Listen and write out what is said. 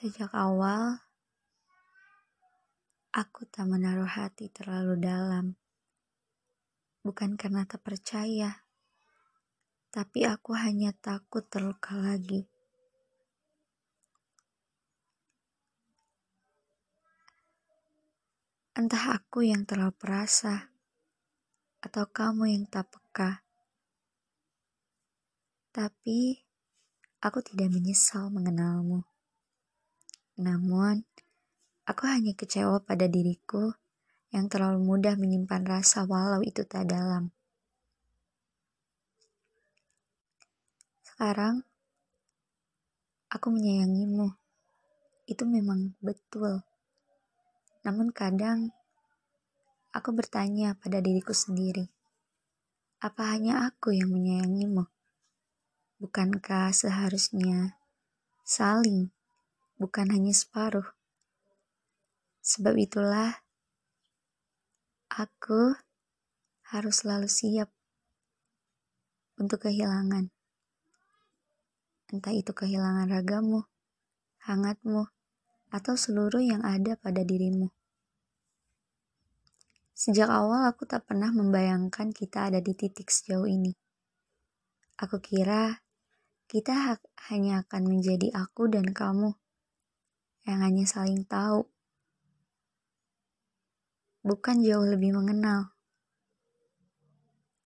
Sejak awal, aku tak menaruh hati terlalu dalam. Bukan karena tak percaya, tapi aku hanya takut terluka lagi. Entah aku yang terlalu perasa, atau kamu yang tak peka. Tapi, aku tidak menyesal mengenalmu. Namun, aku hanya kecewa pada diriku yang terlalu mudah menyimpan rasa walau itu tak dalam. Sekarang, aku menyayangimu. Itu memang betul. Namun kadang, aku bertanya pada diriku sendiri, apa hanya aku yang menyayangimu? Bukankah seharusnya saling, bukan hanya separuh? Sebab itulah aku harus selalu siap untuk kehilangan. Entah itu kehilangan ragamu, hangatmu, atau seluruh yang ada pada dirimu. Sejak awal aku tak pernah membayangkan kita ada di titik sejauh ini. Aku kira kita ha- hanya akan menjadi aku dan kamu yang hanya saling tahu, bukan jauh lebih mengenal.